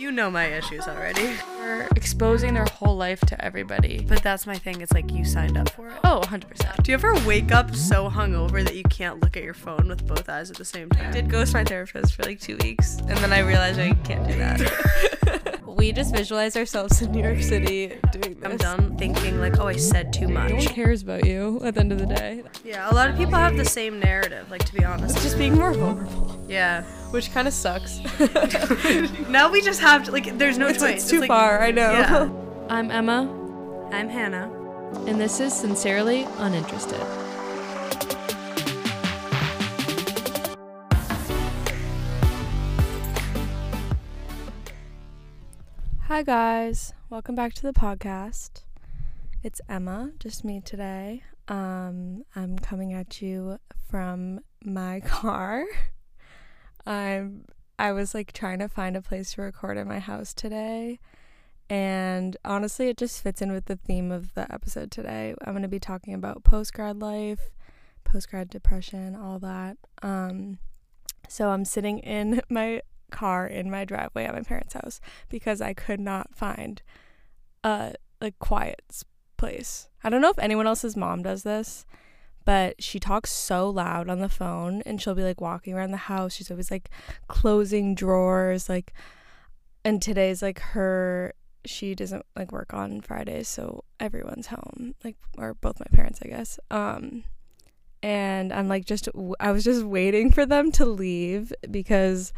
You know my issues already. They're exposing their whole life to everybody. But that's my thing. It's like you signed up for it. Oh, 100%. Do you ever wake up so hungover that you can't look at your phone with both eyes at the same time? I did ghost my therapist for like two weeks, and then I realized I can't do that. we just visualize ourselves in New York City doing this. I'm done thinking like, oh, I said too much. No one cares about you at the end of the day. Yeah, a lot of people have the same narrative. Like to be honest. It's just being more vulnerable, Yeah. which kind of sucks. now we just have to like. There's no it's, choice. it's too like- far, I know. Yeah. I'm Emma, I'm Hannah. and this is Sincerely Uninterested. Hi, guys. Welcome back to the podcast. It's Emma, just me today. Um, I'm coming at you from my car. I'm I was like trying to find a place to record in my house today. And honestly, it just fits in with the theme of the episode today. I'm going to be talking about post grad life, post grad depression, all that. Um, so I'm sitting in my car in my driveway at my parents' house because I could not find a like quiet place. I don't know if anyone else's mom does this, but she talks so loud on the phone and she'll be like walking around the house. She's always like closing drawers like and today's like her she doesn't like work on Fridays, so everyone's home, like or both my parents, I guess. Um and I'm like just I was just waiting for them to leave because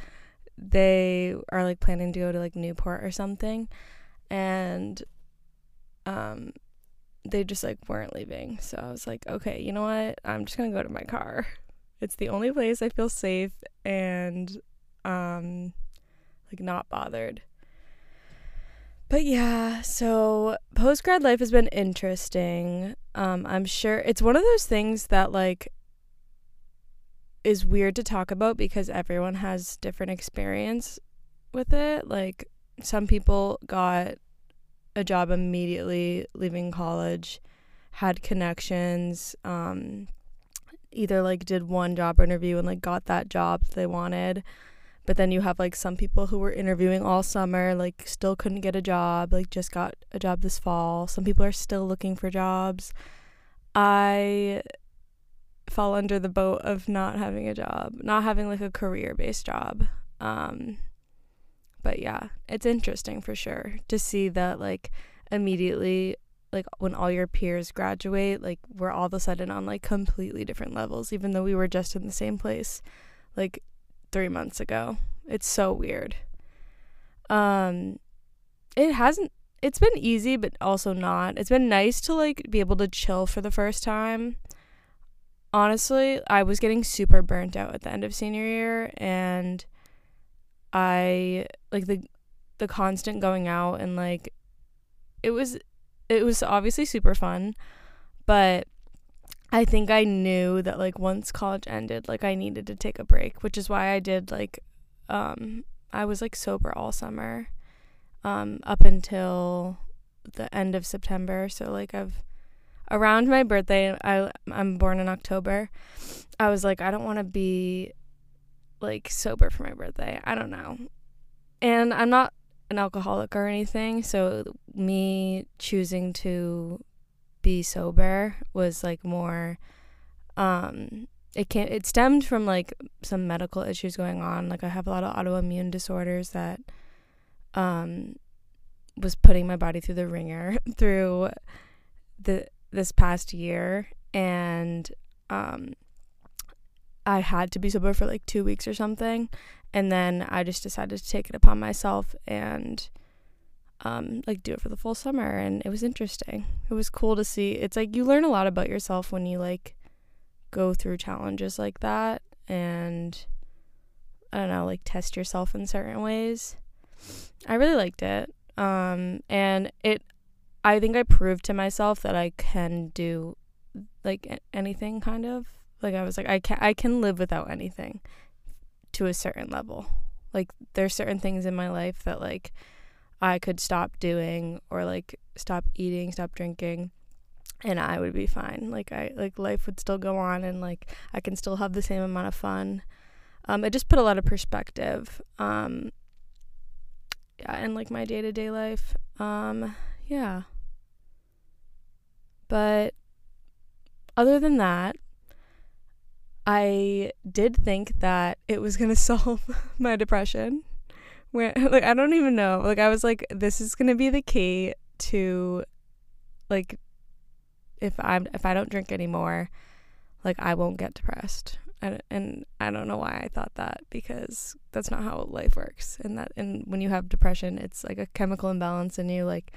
they are like planning to go to like Newport or something and um they just like weren't leaving. So I was like, okay, you know what? I'm just going to go to my car. It's the only place I feel safe and um like not bothered. But yeah, so post grad life has been interesting. Um, I'm sure it's one of those things that like is weird to talk about because everyone has different experience with it. Like some people got a job immediately leaving college, had connections, um, either like did one job interview and like got that job they wanted. But then you have like some people who were interviewing all summer like still couldn't get a job like just got a job this fall. Some people are still looking for jobs. I fall under the boat of not having a job not having like a career based job um but yeah it's interesting for sure to see that like immediately like when all your peers graduate like we're all of a sudden on like completely different levels even though we were just in the same place like three months ago. It's so weird. Um, it hasn't. It's been easy, but also not. It's been nice to like be able to chill for the first time. Honestly, I was getting super burnt out at the end of senior year, and I like the the constant going out and like it was it was obviously super fun, but I think I knew that like once college ended, like I needed to take a break, which is why I did like um I was like sober all summer um up until the end of September. So like I've around my birthday, I I'm born in October. I was like I don't want to be like sober for my birthday. I don't know. And I'm not an alcoholic or anything, so me choosing to be sober was like more um it can it stemmed from like some medical issues going on like i have a lot of autoimmune disorders that um was putting my body through the wringer through the this past year and um i had to be sober for like 2 weeks or something and then i just decided to take it upon myself and um, like do it for the full summer and it was interesting. It was cool to see. It's like you learn a lot about yourself when you like go through challenges like that and I don't know, like test yourself in certain ways. I really liked it. Um and it I think I proved to myself that I can do like anything kind of. Like I was like I can I can live without anything to a certain level. Like there's certain things in my life that like I could stop doing or like stop eating, stop drinking and I would be fine. Like I like life would still go on and like I can still have the same amount of fun. Um it just put a lot of perspective. Um yeah, and like my day-to-day life. Um yeah. But other than that, I did think that it was going to solve my depression. Where like I don't even know. Like I was like this is going to be the key to like if I'm if I don't drink anymore, like I won't get depressed. And, and I don't know why I thought that because that's not how life works. And that and when you have depression, it's like a chemical imbalance in you. Like,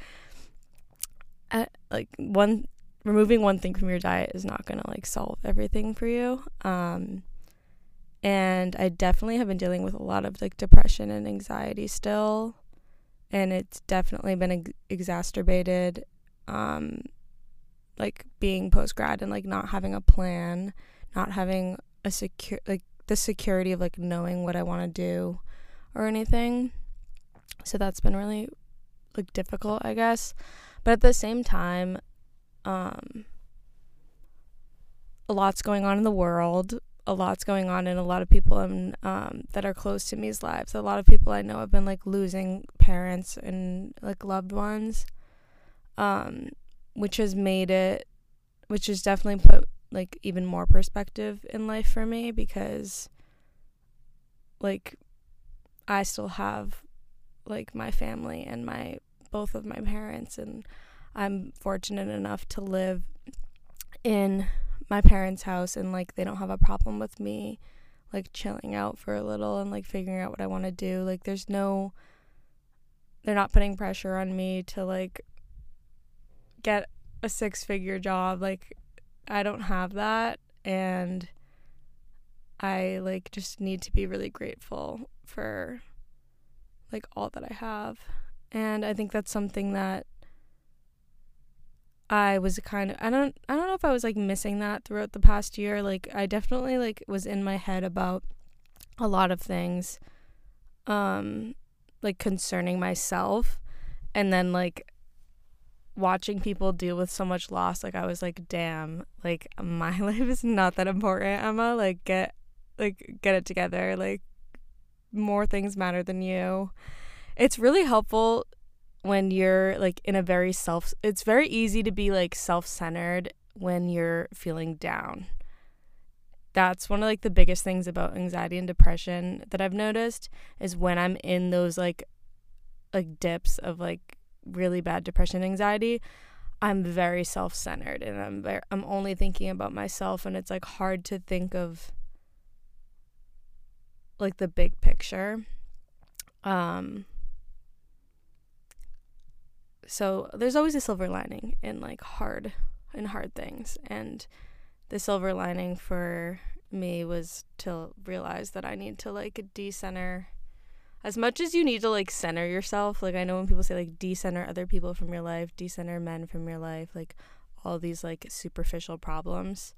at, like one removing one thing from your diet is not gonna like solve everything for you. Um, and I definitely have been dealing with a lot of like depression and anxiety still, and it's definitely been ex- exacerbated. Um, like being post grad and like not having a plan, not having a secure like the security of like knowing what I want to do or anything. So that's been really like difficult, I guess. But at the same time, um a lot's going on in the world. A lot's going on in a lot of people in, um, that are close to me's lives. A lot of people I know have been like losing parents and like loved ones, um, which has made it, which has definitely put like even more perspective in life for me because like I still have like my family and my both of my parents and I'm fortunate enough to live in my parents' house and like they don't have a problem with me like chilling out for a little and like figuring out what I want to do. Like there's no they're not putting pressure on me to like get a six-figure job. Like I don't have that and I like just need to be really grateful for like all that I have. And I think that's something that I was kind of I don't I don't know if I was like missing that throughout the past year. Like I definitely like was in my head about a lot of things um like concerning myself and then like watching people deal with so much loss, like I was like, damn, like my life is not that important, Emma. Like get like get it together. Like more things matter than you. It's really helpful when you're like in a very self it's very easy to be like self-centered when you're feeling down. That's one of like the biggest things about anxiety and depression that I've noticed is when I'm in those like like dips of like really bad depression anxiety i'm very self-centered and i'm very, i'm only thinking about myself and it's like hard to think of like the big picture um so there's always a silver lining in like hard in hard things. And the silver lining for me was to realize that I need to like decenter. As much as you need to like center yourself, like I know when people say like decenter other people from your life, decenter men from your life, like all these like superficial problems.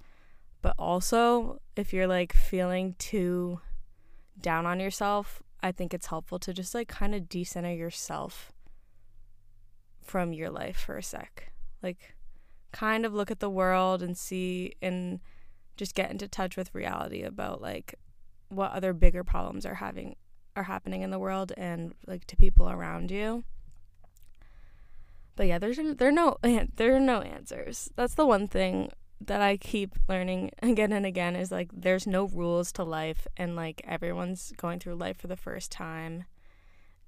But also, if you're like feeling too down on yourself, I think it's helpful to just like kind of decenter yourself from your life for a sec. Like kind of look at the world and see and just get into touch with reality about like what other bigger problems are having are happening in the world and like to people around you. But yeah, there's there are no there are no answers. That's the one thing that I keep learning again and again is like there's no rules to life and like everyone's going through life for the first time.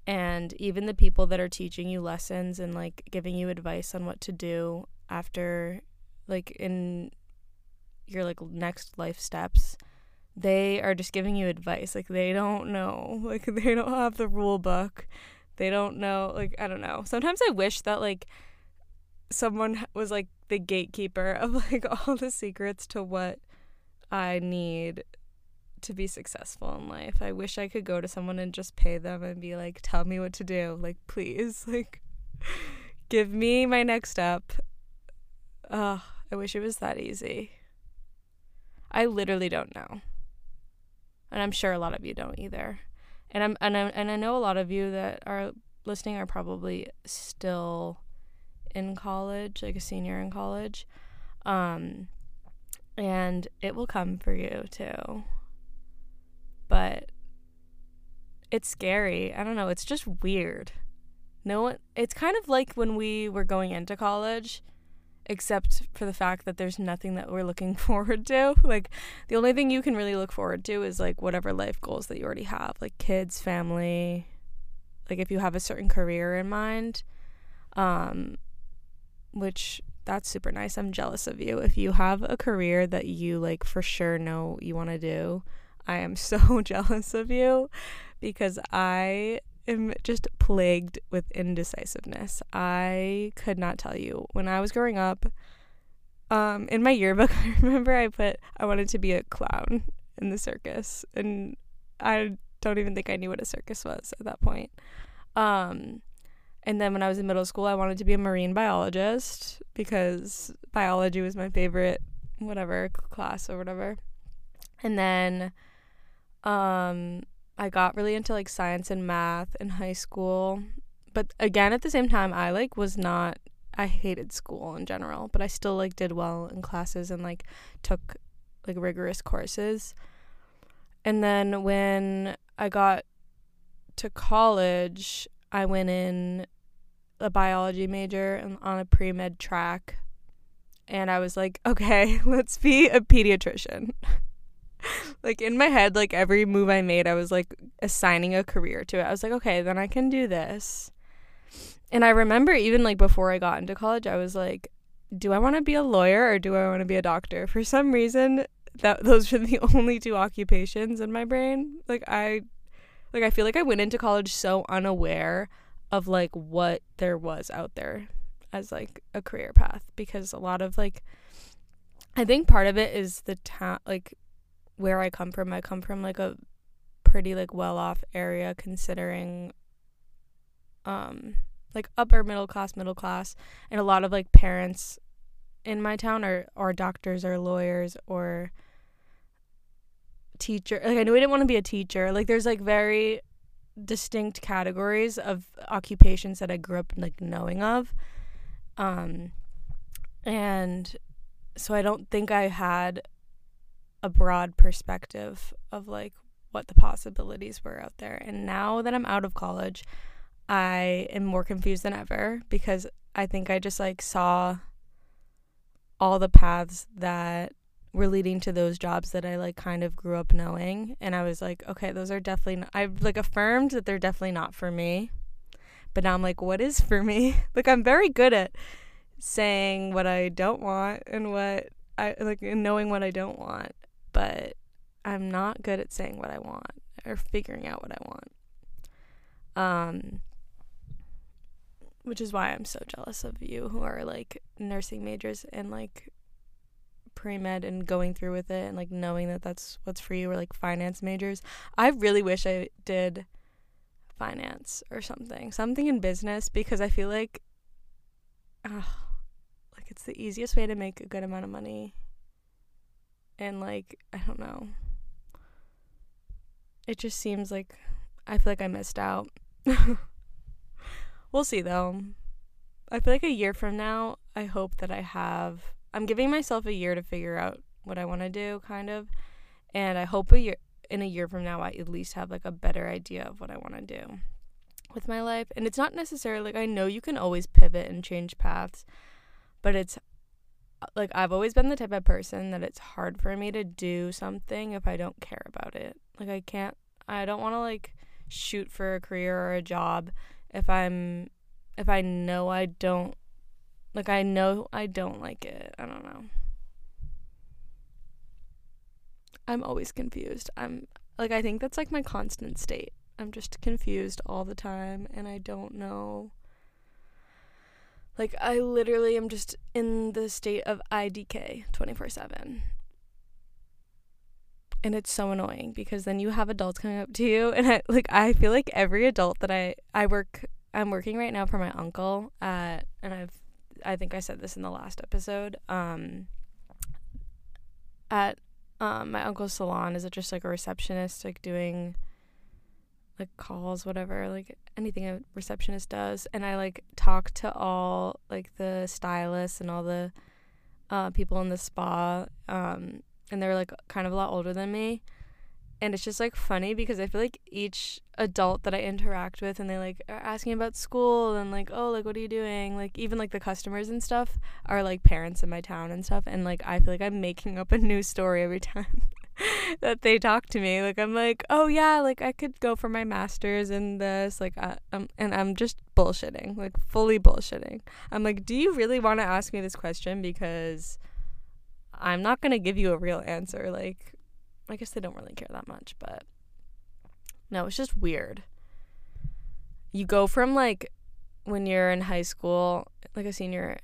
And even the people that are teaching you lessons and like giving you advice on what to do after like in your like next life steps they are just giving you advice. Like they don't know. Like they don't have the rule book. They don't know. Like I don't know. Sometimes I wish that like someone was like the gatekeeper of like all the secrets to what I need to be successful in life. I wish I could go to someone and just pay them and be like, "Tell me what to do." Like, please, like give me my next step. Oh, I wish it was that easy. I literally don't know and I'm sure a lot of you don't either. And I'm and I and I know a lot of you that are listening are probably still in college, like a senior in college. Um and it will come for you too. But it's scary. I don't know, it's just weird. no one it's kind of like when we were going into college except for the fact that there's nothing that we're looking forward to. Like the only thing you can really look forward to is like whatever life goals that you already have, like kids, family, like if you have a certain career in mind. Um which that's super nice. I'm jealous of you. If you have a career that you like for sure know you want to do, I am so jealous of you because I am just plagued with indecisiveness. I could not tell you. When I was growing up, um, in my yearbook, I remember I put I wanted to be a clown in the circus, and I don't even think I knew what a circus was at that point. Um, and then when I was in middle school, I wanted to be a marine biologist because biology was my favorite, whatever class or whatever. And then, um, I got really into like science and math in high school. But again, at the same time, I like was not I hated school in general, but I still like did well in classes and like took like rigorous courses. And then when I got to college, I went in a biology major and on a pre-med track. And I was like, okay, let's be a pediatrician. like in my head, like every move I made, I was like assigning a career to it. I was like, okay, then I can do this. And I remember even like before I got into college, I was like, do I want to be a lawyer or do I want to be a doctor? For some reason, that those were the only two occupations in my brain. Like I like I feel like I went into college so unaware of like what there was out there as like a career path because a lot of like I think part of it is the town like where I come from, I come from like a pretty like well off area considering um like upper middle class, middle class, and a lot of like parents in my town are are doctors or lawyers or teacher. Like I knew I didn't want to be a teacher. Like there's like very distinct categories of occupations that I grew up like knowing of. Um and so I don't think I had a broad perspective of like what the possibilities were out there. And now that I'm out of college, I am more confused than ever because I think I just like saw all the paths that were leading to those jobs that I like kind of grew up knowing and I was like, okay, those are definitely not, I've like affirmed that they're definitely not for me. But now I'm like, what is for me? like I'm very good at saying what I don't want and what I like and knowing what I don't want but I'm not good at saying what I want or figuring out what I want. Um, which is why I'm so jealous of you who are like nursing majors and like pre med and going through with it and like knowing that that's what's for you or like finance majors. I really wish I did finance or something, something in business because I feel like, uh, like it's the easiest way to make a good amount of money and like I don't know. It just seems like I feel like I missed out. we'll see though. I feel like a year from now, I hope that I have I'm giving myself a year to figure out what I want to do kind of. And I hope a year in a year from now I at least have like a better idea of what I want to do with my life. And it's not necessarily like I know you can always pivot and change paths, but it's like I've always been the type of person that it's hard for me to do something if I don't care about it. Like I can't I don't want to like shoot for a career or a job if I'm if I know I don't like I know I don't like it. I don't know. I'm always confused. I'm like I think that's like my constant state. I'm just confused all the time and I don't know like I literally am just in the state of IDK 24/7. And it's so annoying because then you have adults coming up to you and I like I feel like every adult that I I work I'm working right now for my uncle at and I've I think I said this in the last episode. Um at um my uncle's salon is it just like a receptionist like doing like calls, whatever, like anything a receptionist does. And I like talk to all like the stylists and all the uh, people in the spa. Um, and they're like kind of a lot older than me. and it's just like funny because I feel like each adult that I interact with and they like are asking about school and like oh like what are you doing like even like the customers and stuff are like parents in my town and stuff and like I feel like I'm making up a new story every time that they talk to me. Like I'm like oh yeah like I could go for my masters in this like I, um and I'm just bullshitting like fully bullshitting. I'm like do you really want to ask me this question because I'm not to give you a real answer? Like I guess they don't really care that much, but no, it's just weird. You go from like when you're in high school, like a senior,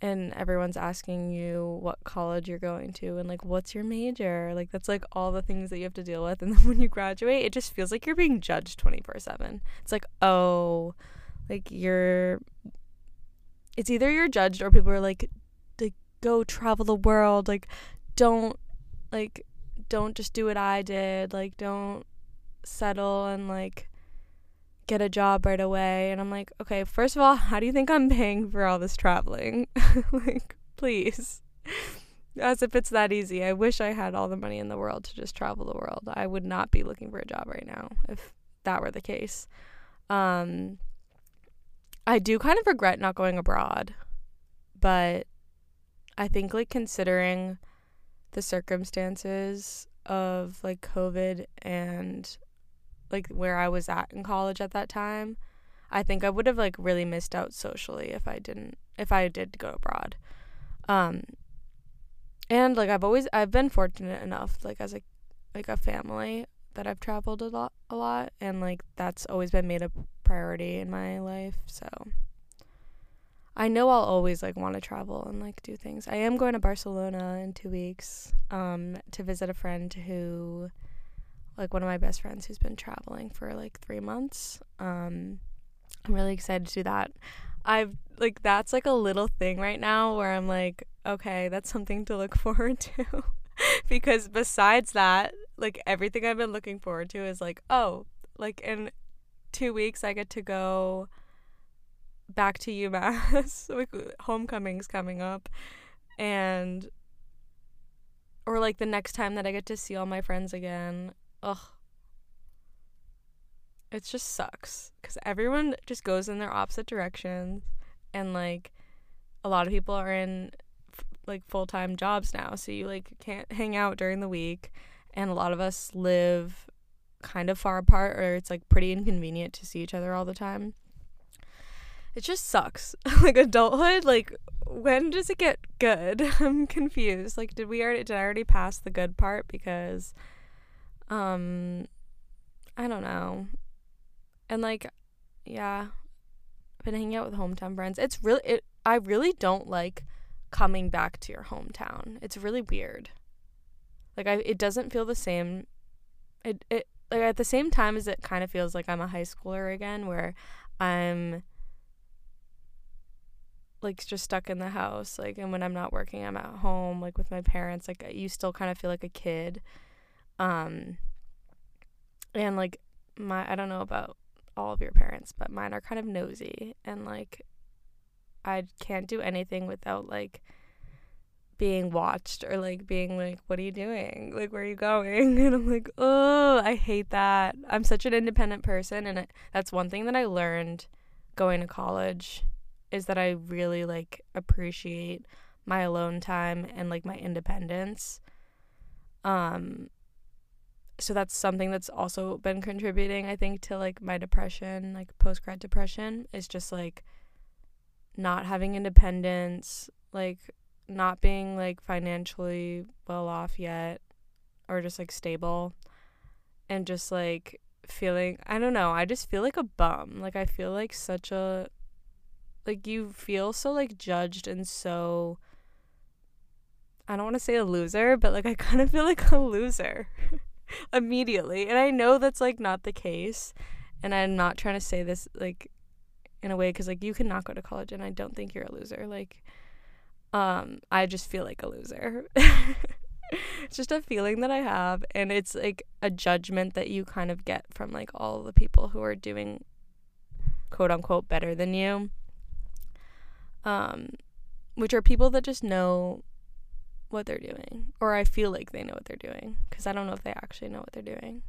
and everyone's asking you what college you're going to and like what's your major. Like that's like all the things that you have to deal with. And then when you graduate, it just feels like you're being judged 24 7. It's like, oh, like you're, it's either you're judged or people are like, like go travel the world. Like don't, like, don't just do what I did. Like, don't settle and like get a job right away. And I'm like, okay, first of all, how do you think I'm paying for all this traveling? like, please. As if it's that easy. I wish I had all the money in the world to just travel the world. I would not be looking for a job right now if that were the case. Um, I do kind of regret not going abroad, but I think like considering the circumstances of like COVID and like where I was at in college at that time, I think I would have like really missed out socially if I didn't if I did go abroad. Um and like I've always I've been fortunate enough like as a like a family that I've traveled a lot a lot and like that's always been made a priority in my life. So I know I'll always like want to travel and like do things. I am going to Barcelona in 2 weeks um to visit a friend who like one of my best friends who's been traveling for like 3 months. Um I'm really excited to do that. I've like that's like a little thing right now where I'm like okay, that's something to look forward to. because besides that, like everything I've been looking forward to is like, oh, like in 2 weeks I get to go back to UMass. like homecoming's coming up and or like the next time that I get to see all my friends again. Ugh. It just sucks cuz everyone just goes in their opposite directions and like a lot of people are in f- like full-time jobs now, so you like can't hang out during the week and a lot of us live kind of far apart or it's like pretty inconvenient to see each other all the time it just sucks. like adulthood, like when does it get good? I'm confused. Like did we already did I already pass the good part because um I don't know. And like yeah, I've been hanging out with hometown friends. It's really it I really don't like coming back to your hometown. It's really weird. Like I it doesn't feel the same it it like at the same time as it kind of feels like I'm a high schooler again where I'm like just stuck in the house like and when i'm not working i'm at home like with my parents like you still kind of feel like a kid um and like my i don't know about all of your parents but mine are kind of nosy and like i can't do anything without like being watched or like being like what are you doing? Like where are you going? And i'm like oh i hate that. I'm such an independent person. And it, that's one thing that i learned going to college is that I really like appreciate my alone time and like my independence. Um so that's something that's also been contributing I think to like my depression, like post-grad depression is just like not having independence, like not being like financially well off yet or just like stable and just like feeling I don't know, I just feel like a bum. Like I feel like such a like you feel so like judged and so I don't want to say a loser, but like I kind of feel like a loser immediately. And I know that's like not the case. And I'm not trying to say this like in a way cuz like you cannot go to college and I don't think you're a loser. Like um I just feel like a loser. it's just a feeling that I have and it's like a judgment that you kind of get from like all the people who are doing quote unquote better than you um, which are people that just know what they're doing or I feel like they know what they're doing cuz I don't know if they actually know what they're doing.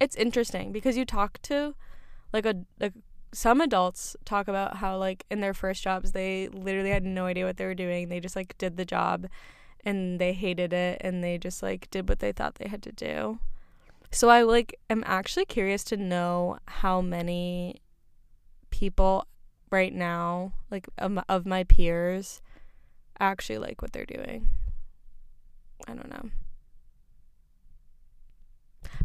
It's interesting because you talk to like a like some adults talk about how like in their first jobs they literally had no idea what they were doing. They just like did the job and they hated it and they just like did what they thought they had to do. So I like am actually curious to know how many people right now like um, of my peers actually like what they're doing. I don't know.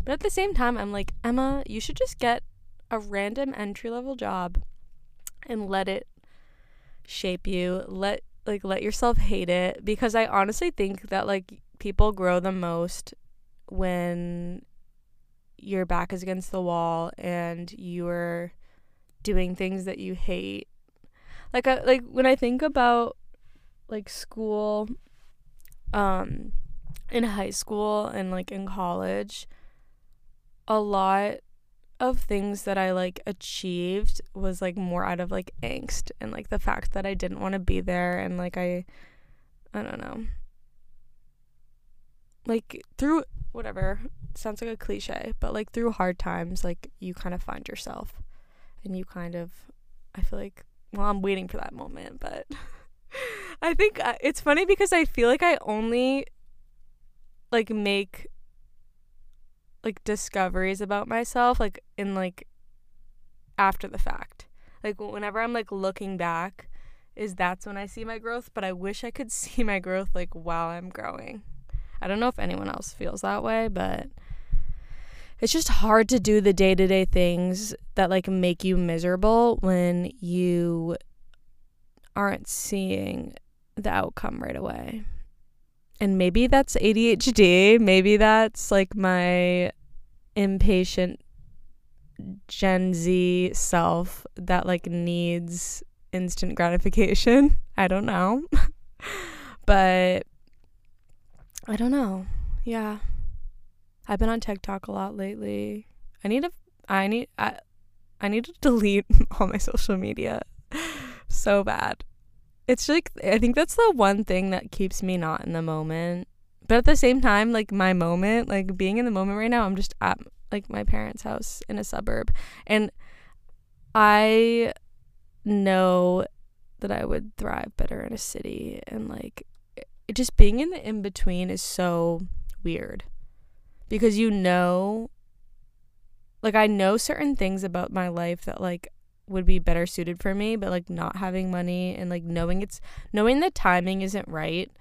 But at the same time, I'm like, Emma, you should just get a random entry level job and let it shape you. Let like let yourself hate it because I honestly think that like people grow the most when your back is against the wall and you're doing things that you hate. Like I, like when I think about like school um in high school and like in college a lot of things that I like achieved was like more out of like angst and like the fact that I didn't want to be there and like I I don't know. Like through whatever sounds like a cliche, but like through hard times like you kind of find yourself and you kind of I feel like well I'm waiting for that moment, but I think uh, it's funny because I feel like I only like make like discoveries about myself like in like after the fact. Like whenever I'm like looking back is that's when I see my growth, but I wish I could see my growth like while I'm growing. I don't know if anyone else feels that way, but it's just hard to do the day-to-day things that like make you miserable when you aren't seeing the outcome right away. And maybe that's ADHD. Maybe that's like my impatient Gen Z self that like needs instant gratification. I don't know. but I don't know. Yeah. I've been on TikTok a lot lately. I need to I need I I need to delete all my social media so bad it's like I think that's the one thing that keeps me not in the moment. But at the same time, like my moment, like being in the moment right now, I'm just at like my parents' house in a suburb. And I know that I would thrive better in a city and like it, just being in the in between is so weird. Because you know like I know certain things about my life that like would be better suited for me, but like not having money and like knowing it's knowing the timing isn't right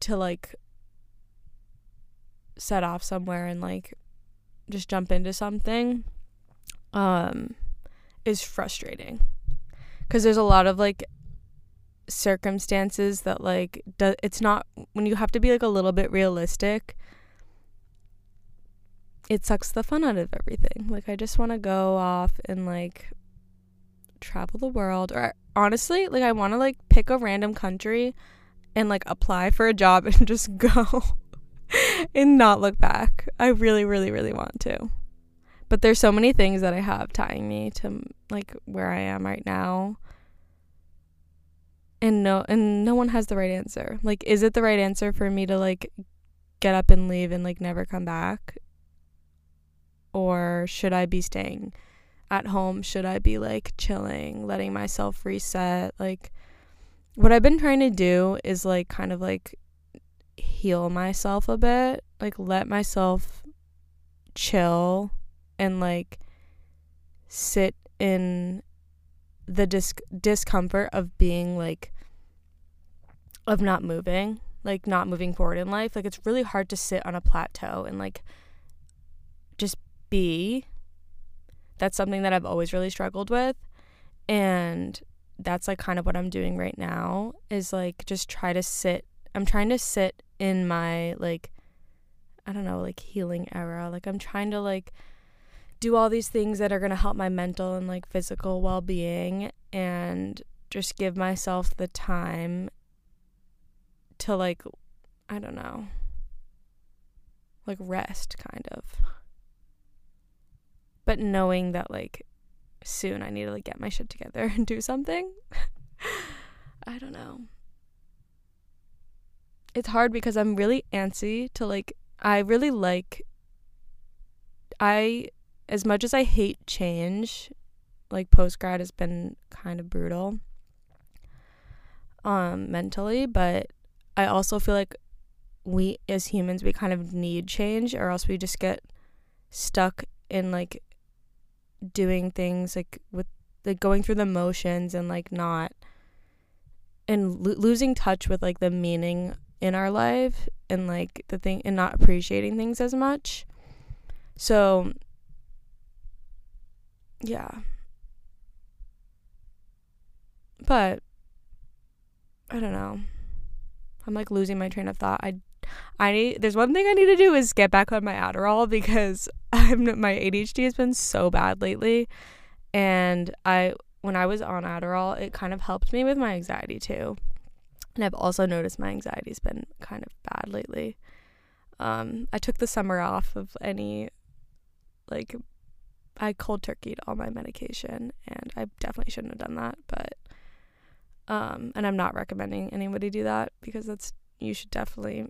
to like set off somewhere and like just jump into something um is frustrating cuz there's a lot of like circumstances that like do, it's not when you have to be like a little bit realistic it sucks the fun out of everything. Like I just want to go off and like travel the world or honestly like i want to like pick a random country and like apply for a job and just go and not look back. I really really really want to. But there's so many things that i have tying me to like where i am right now. And no and no one has the right answer. Like is it the right answer for me to like get up and leave and like never come back? Or should i be staying at home should I be like chilling, letting myself reset? Like, what I've been trying to do is like kind of like heal myself a bit, like let myself chill and like sit in the dis- discomfort of being like of not moving, like not moving forward in life. Like it's really hard to sit on a plateau and like just be that's something that I've always really struggled with. And that's like kind of what I'm doing right now is like just try to sit. I'm trying to sit in my like, I don't know, like healing era. Like I'm trying to like do all these things that are going to help my mental and like physical well being and just give myself the time to like, I don't know, like rest kind of but knowing that like soon I need to like get my shit together and do something. I don't know. it's hard because I'm really antsy to like I really like I as much as I hate change, like post grad has been kind of brutal um mentally, but I also feel like we as humans we kind of need change or else we just get stuck in like doing things like with like going through the motions and like not and lo- losing touch with like the meaning in our life and like the thing and not appreciating things as much. So yeah. But I don't know. I'm like losing my train of thought. I I need there's one thing I need to do is get back on my Adderall because I'm my ADHD has been so bad lately and I when I was on Adderall, it kind of helped me with my anxiety too. And I've also noticed my anxiety's been kind of bad lately. Um, I took the summer off of any, like, I cold turkeyed all my medication, and I definitely shouldn't have done that. But, um, and I'm not recommending anybody do that because that's you should definitely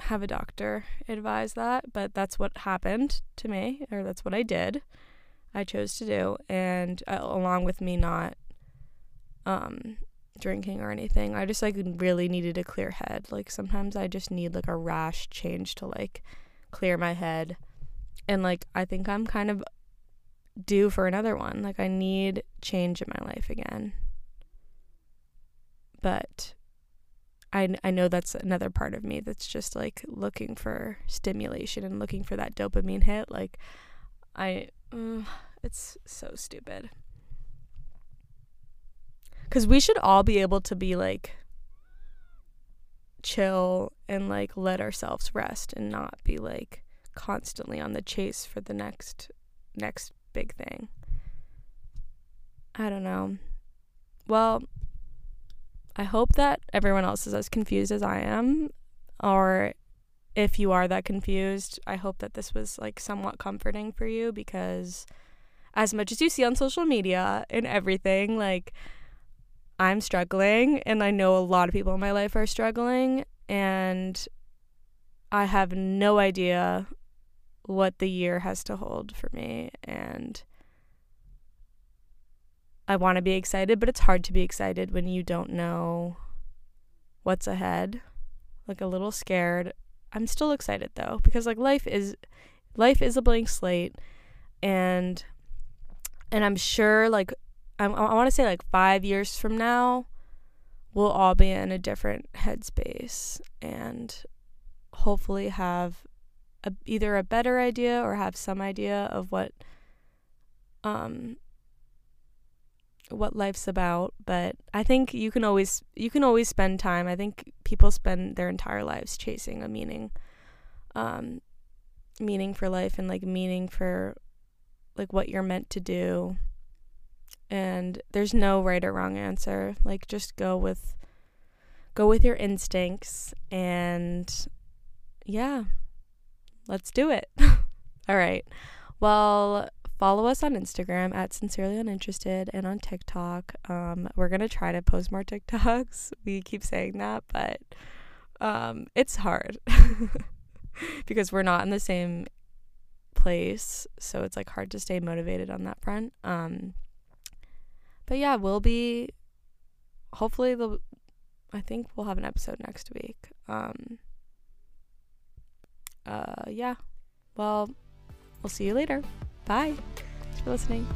have a doctor advise that. But that's what happened to me, or that's what I did. I chose to do, and uh, along with me not, um, drinking or anything. I just like really needed a clear head. Like sometimes I just need like a rash change to like clear my head. And like I think I'm kind of due for another one. Like I need change in my life again. But I I know that's another part of me that's just like looking for stimulation and looking for that dopamine hit. Like I uh, it's so stupid. Cuz we should all be able to be like chill and like let ourselves rest and not be like constantly on the chase for the next next big thing. I don't know. Well, I hope that everyone else is as confused as I am or if you are that confused, I hope that this was like somewhat comforting for you because as much as you see on social media and everything, like I'm struggling and I know a lot of people in my life are struggling and I have no idea what the year has to hold for me and I want to be excited, but it's hard to be excited when you don't know what's ahead. Like a little scared. I'm still excited though because like life is life is a blank slate and and I'm sure like I, I want to say like five years from now, we'll all be in a different headspace and hopefully have a, either a better idea or have some idea of what um what life's about but i think you can always you can always spend time. I think people spend their entire lives chasing a meaning um meaning for life and like meaning for like what you're meant to do. And there's no right or wrong answer. Like just go with go with your instincts and yeah let's do it. All right. Well follow us on instagram at sincerely uninterested and on tiktok um, we're gonna try to post more tiktoks we keep saying that but um, it's hard because we're not in the same place so it's like hard to stay motivated on that front um, but yeah, we'll be hopefully the I think we'll have an episode next week. Um uh yeah. Well, we'll see you later. Bye. Thanks for listening.